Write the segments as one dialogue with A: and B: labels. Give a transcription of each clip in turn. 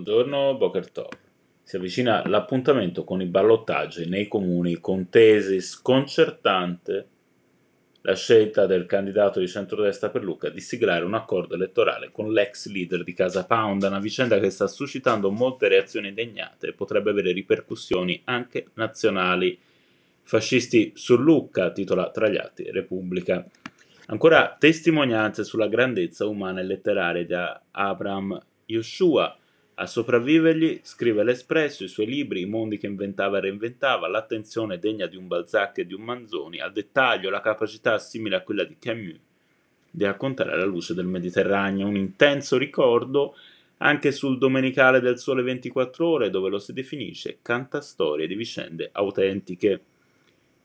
A: Buongiorno, Boker Tov. Si avvicina l'appuntamento con i ballottaggi nei comuni con tesi sconcertante la scelta del candidato di centrodestra per Lucca di siglare un accordo elettorale con l'ex leader di Casa Pound, una vicenda che sta suscitando molte reazioni indegnate e potrebbe avere ripercussioni anche nazionali. Fascisti su Lucca, titola tra gli atti Repubblica. Ancora testimonianze sulla grandezza umana e letteraria di Abraham Yoshua, a sopravvivergli, scrive l'Espresso, i suoi libri, i mondi che inventava e reinventava, l'attenzione degna di un Balzac e di un Manzoni, al dettaglio, la capacità simile a quella di Camus di raccontare la luce del Mediterraneo, un intenso ricordo anche sul Domenicale del Sole 24 Ore, dove lo si definisce canta storie di vicende autentiche.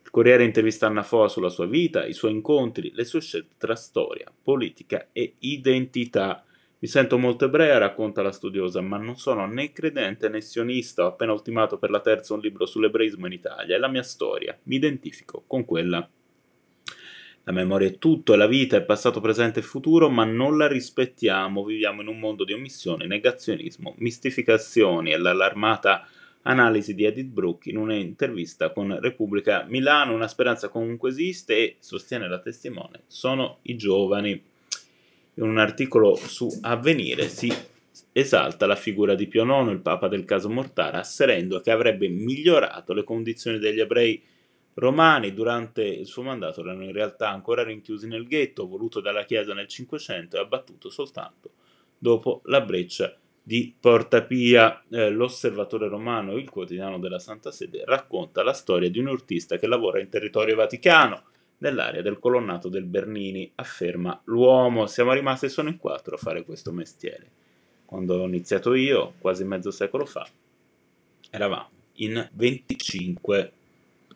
A: Il Corriere intervista Anna Foa sulla sua vita, i suoi incontri, le sue scelte tra storia, politica e identità. Mi sento molto ebrea, racconta la studiosa, ma non sono né credente né sionista. Ho appena ultimato per la terza un libro sull'ebraismo in Italia. È la mia storia. Mi identifico con quella. La memoria è tutto, è la vita, è passato, presente e futuro, ma non la rispettiamo. Viviamo in un mondo di omissione, negazionismo, mistificazioni e l'allarmata analisi di Edith Brooke in un'intervista con Repubblica Milano. Una speranza comunque esiste e, sostiene la testimone, sono i giovani in un articolo su Avvenire si esalta la figura di Pio IX, il Papa del caso Mortara, asserendo che avrebbe migliorato le condizioni degli ebrei romani durante il suo mandato erano in realtà ancora rinchiusi nel ghetto voluto dalla Chiesa nel Cinquecento e abbattuto soltanto dopo la breccia di Porta Pia. Eh, l'osservatore romano, il quotidiano della Santa Sede, racconta la storia di un urtista che lavora in territorio vaticano nell'area del colonnato del Bernini, afferma l'uomo. Siamo rimasti solo in quattro a fare questo mestiere. Quando ho iniziato io, quasi mezzo secolo fa, eravamo in 25